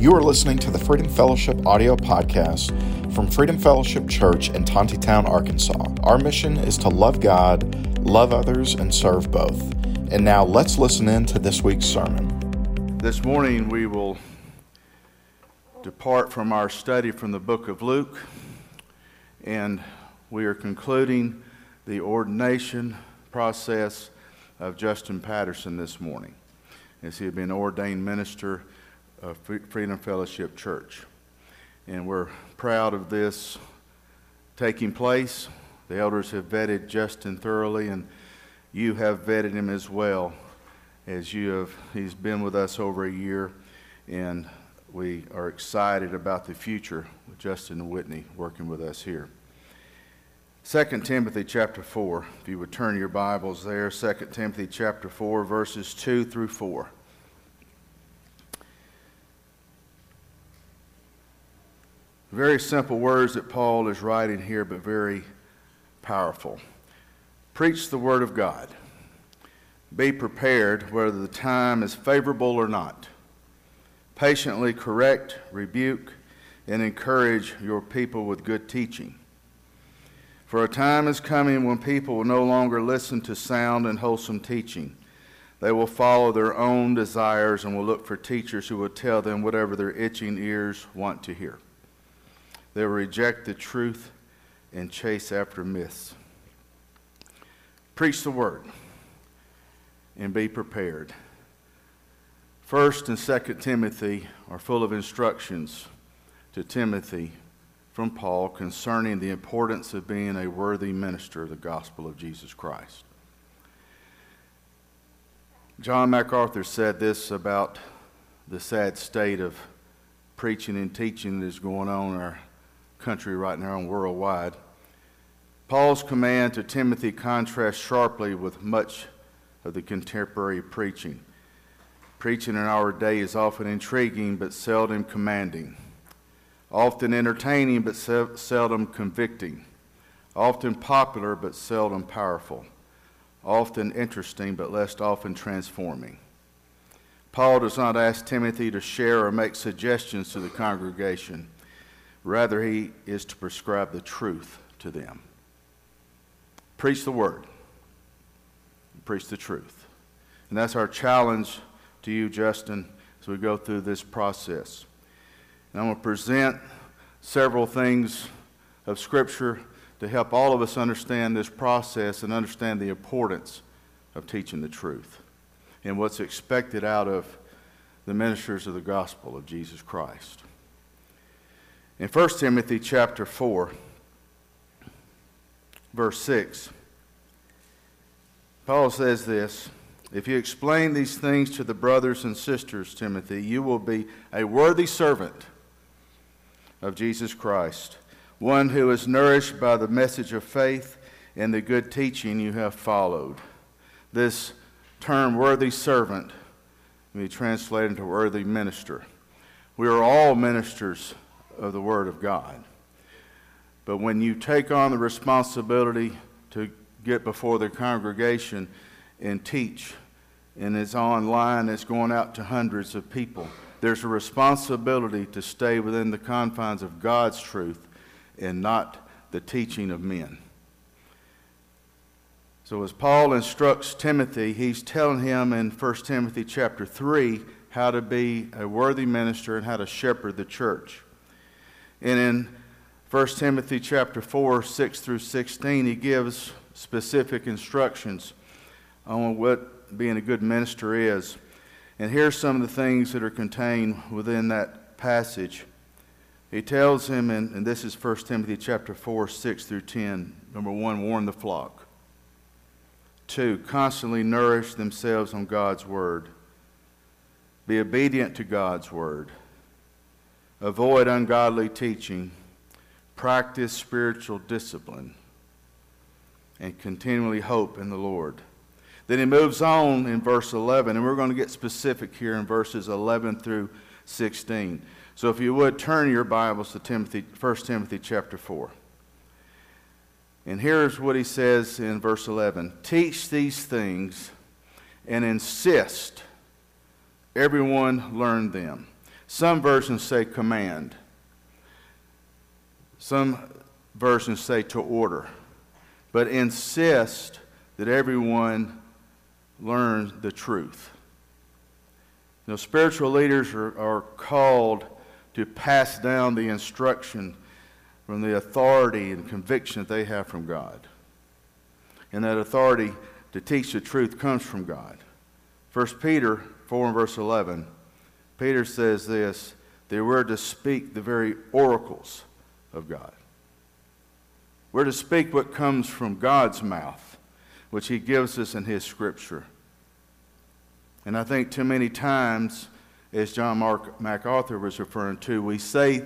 You are listening to the Freedom Fellowship audio podcast from Freedom Fellowship Church in Tontitown, Arkansas. Our mission is to love God, love others, and serve both. And now let's listen in to this week's sermon. This morning we will depart from our study from the book of Luke, and we are concluding the ordination process of Justin Patterson this morning as he had been ordained minister Freedom Fellowship Church. And we're proud of this taking place. The elders have vetted Justin thoroughly, and you have vetted him as well, as you have. He's been with us over a year, and we are excited about the future with Justin and Whitney working with us here. 2 Timothy chapter 4, if you would turn your Bibles there, 2 Timothy chapter 4, verses 2 through 4. Very simple words that Paul is writing here, but very powerful. Preach the Word of God. Be prepared whether the time is favorable or not. Patiently correct, rebuke, and encourage your people with good teaching. For a time is coming when people will no longer listen to sound and wholesome teaching. They will follow their own desires and will look for teachers who will tell them whatever their itching ears want to hear. They will reject the truth and chase after myths. Preach the word and be prepared. First and Second Timothy are full of instructions to Timothy from Paul concerning the importance of being a worthy minister of the gospel of Jesus Christ. John MacArthur said this about the sad state of preaching and teaching that is going on in our country right now and worldwide. Paul's command to Timothy contrasts sharply with much of the contemporary preaching. Preaching in our day is often intriguing but seldom commanding, often entertaining but se- seldom convicting, often popular but seldom powerful, often interesting but less often transforming. Paul does not ask Timothy to share or make suggestions to the congregation. Rather, he is to prescribe the truth to them. Preach the word, preach the truth. And that's our challenge to you, Justin, as we go through this process. And I'm going to present several things of Scripture to help all of us understand this process and understand the importance of teaching the truth and what's expected out of the ministers of the gospel of Jesus Christ. In 1 Timothy chapter 4, verse 6, Paul says this If you explain these things to the brothers and sisters, Timothy, you will be a worthy servant of Jesus Christ, one who is nourished by the message of faith and the good teaching you have followed. This term, worthy servant, may be translated into worthy minister. We are all ministers of the Word of God. But when you take on the responsibility to get before the congregation and teach, and it's online, it's going out to hundreds of people, there's a responsibility to stay within the confines of God's truth and not the teaching of men. So as Paul instructs Timothy, he's telling him in 1 Timothy chapter 3 how to be a worthy minister and how to shepherd the church. And in 1 Timothy chapter 4, 6 through 16, he gives specific instructions on what being a good minister is. And here's some of the things that are contained within that passage. He tells him, and, and this is 1 Timothy chapter 4, 6 through 10. Number one, warn the flock. Two, constantly nourish themselves on God's word. Be obedient to God's word avoid ungodly teaching, practice spiritual discipline, and continually hope in the Lord. Then he moves on in verse 11, and we're going to get specific here in verses 11 through 16. So if you would turn your Bibles to Timothy, 1 Timothy chapter 4. And here's what he says in verse 11 Teach these things and insist everyone learn them. Some versions say command. Some versions say to order. But insist that everyone learn the truth. Know, spiritual leaders are, are called to pass down the instruction from the authority and conviction that they have from God. And that authority to teach the truth comes from God. 1 Peter 4 and verse 11, Peter says this that we're to speak the very oracles of God. We're to speak what comes from God's mouth, which He gives us in His Scripture. And I think too many times, as John Mark MacArthur was referring to, we say,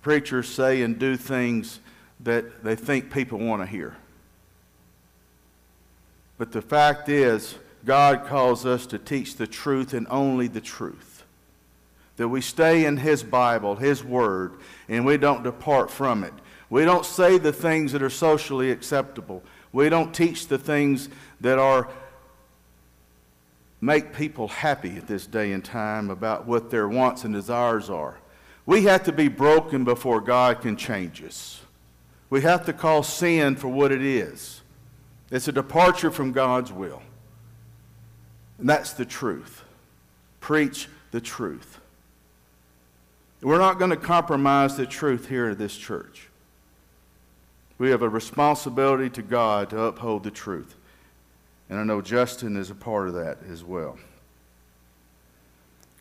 preachers say and do things that they think people want to hear. But the fact is, God calls us to teach the truth and only the truth. That we stay in His Bible, His Word, and we don't depart from it. We don't say the things that are socially acceptable. We don't teach the things that are make people happy at this day and time about what their wants and desires are. We have to be broken before God can change us. We have to call sin for what it is. It's a departure from God's will. And that's the truth. Preach the truth. We're not going to compromise the truth here at this church. We have a responsibility to God to uphold the truth. And I know Justin is a part of that as well.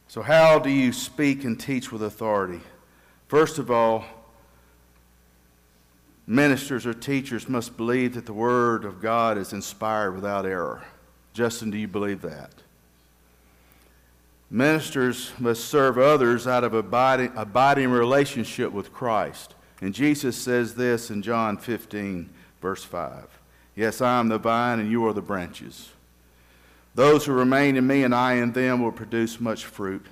So, how do you speak and teach with authority? First of all, ministers or teachers must believe that the Word of God is inspired without error. Justin, do you believe that? Ministers must serve others out of abiding, abiding relationship with Christ. And Jesus says this in John 15, verse 5. Yes, I am the vine, and you are the branches. Those who remain in me and I in them will produce much fruit.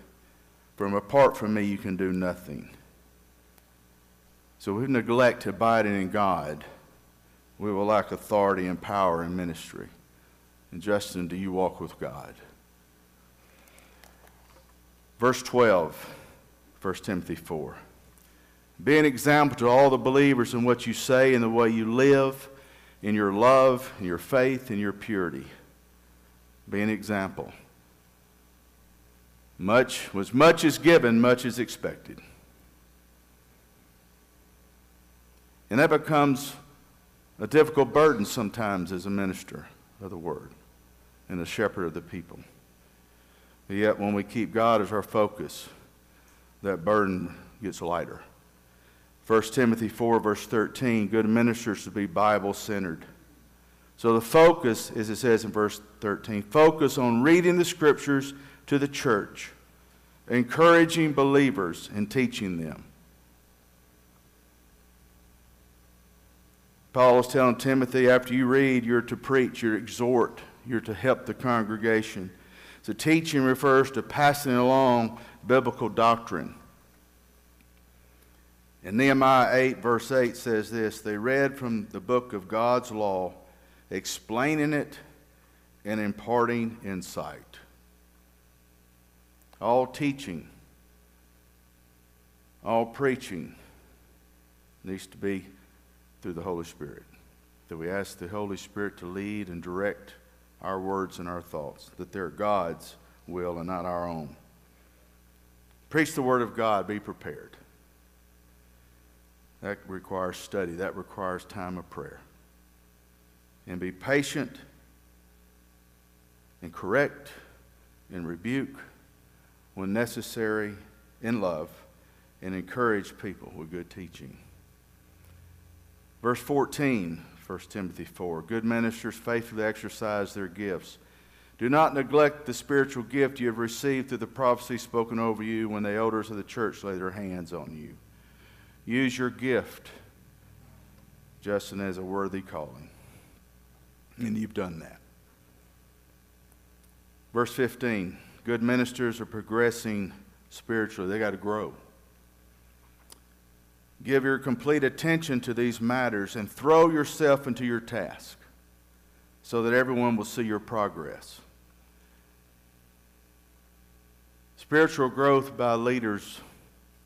From apart from me, you can do nothing. So if we neglect abiding in God, we will lack authority and power in ministry. And Justin, do you walk with God? Verse 12, 1 Timothy 4. Be an example to all the believers in what you say and the way you live in your love, in your faith, in your purity. Be an example. Much was much is given, much is expected. And that becomes a difficult burden sometimes as a minister of the word and a shepherd of the people. Yet, when we keep God as our focus, that burden gets lighter. 1 Timothy 4, verse 13, good ministers should be Bible centered. So the focus, as it says in verse 13, focus on reading the scriptures to the church, encouraging believers and teaching them. Paul is telling Timothy, after you read, you're to preach, you're to exhort, you're to help the congregation. So teaching refers to passing along biblical doctrine. And Nehemiah 8, verse 8 says this They read from the book of God's law, explaining it and imparting insight. All teaching, all preaching needs to be through the Holy Spirit. That we ask the Holy Spirit to lead and direct our words and our thoughts, that they're God's will and not our own. Preach the Word of God, be prepared. That requires study, that requires time of prayer. And be patient and correct and rebuke when necessary in love and encourage people with good teaching. Verse 14, 1 Timothy 4 Good ministers faithfully exercise their gifts. Do not neglect the spiritual gift you have received through the prophecy spoken over you when the elders of the church lay their hands on you. Use your gift, Justin, as a worthy calling. And you've done that. Verse 15 good ministers are progressing spiritually, they got to grow. Give your complete attention to these matters and throw yourself into your task so that everyone will see your progress. Spiritual growth by leaders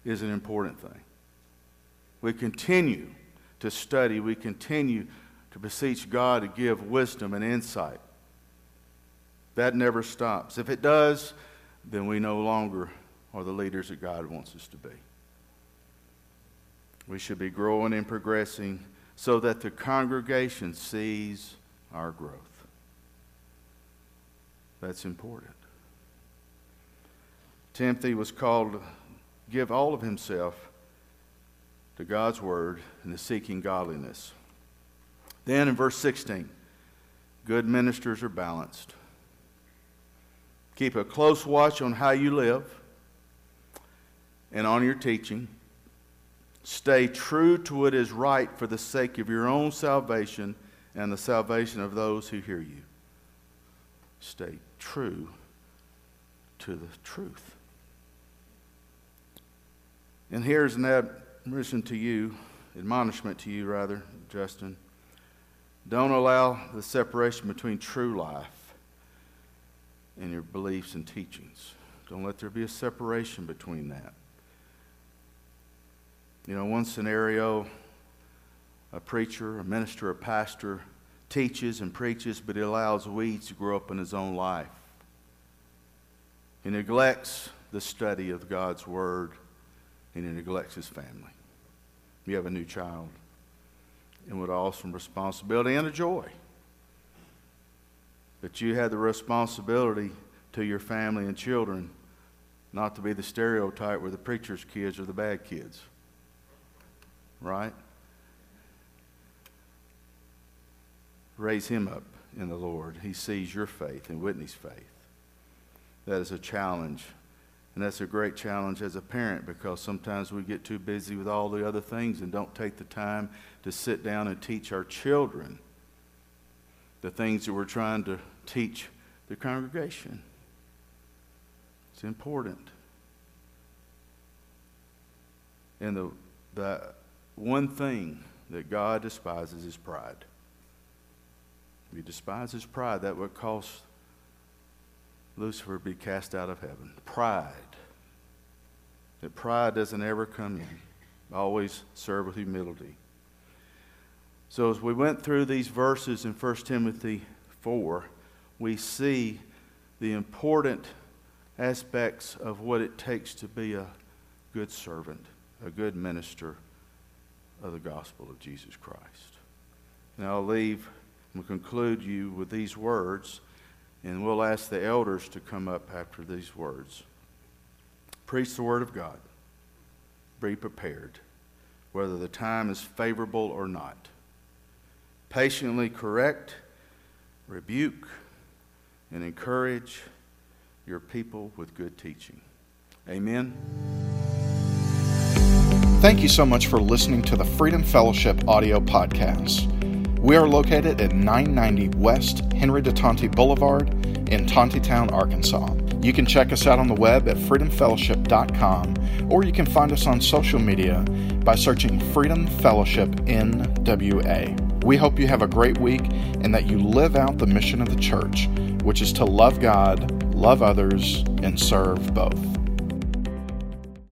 is an important thing. We continue to study, we continue to beseech God to give wisdom and insight. That never stops. If it does, then we no longer are the leaders that God wants us to be. We should be growing and progressing so that the congregation sees our growth. That's important. Timothy was called to give all of himself to God's word and to seeking godliness. Then in verse 16, good ministers are balanced. Keep a close watch on how you live and on your teaching. Stay true to what is right for the sake of your own salvation and the salvation of those who hear you. Stay true to the truth. And here's an admonition to you, admonishment to you, rather, Justin. Don't allow the separation between true life and your beliefs and teachings. Don't let there be a separation between that. You know, one scenario, a preacher, a minister, a pastor teaches and preaches, but he allows weeds to grow up in his own life. He neglects the study of God's Word and he neglects his family. You have a new child, and with awesome responsibility and a joy. But you have the responsibility to your family and children not to be the stereotype where the preacher's kids are the bad kids. Right? Raise him up in the Lord. He sees your faith and Whitney's faith. That is a challenge and that's a great challenge as a parent because sometimes we get too busy with all the other things and don't take the time to sit down and teach our children the things that we're trying to teach the congregation. It's important. And the, the one thing that God despises is pride. He despises pride. That would cause Lucifer to be cast out of heaven. Pride. That pride doesn't ever come in. Always serve with humility. So as we went through these verses in 1 Timothy 4, we see the important aspects of what it takes to be a good servant, a good minister of the gospel of Jesus Christ. Now I'll leave and conclude you with these words. And we'll ask the elders to come up after these words. Preach the word of God. Be prepared, whether the time is favorable or not. Patiently correct, rebuke, and encourage your people with good teaching. Amen. Thank you so much for listening to the Freedom Fellowship audio podcast. We are located at 990 West Henry de Tonti Boulevard in Tontitown, Arkansas. You can check us out on the web at freedomfellowship.com or you can find us on social media by searching Freedom Fellowship NWA. We hope you have a great week and that you live out the mission of the church, which is to love God, love others, and serve both.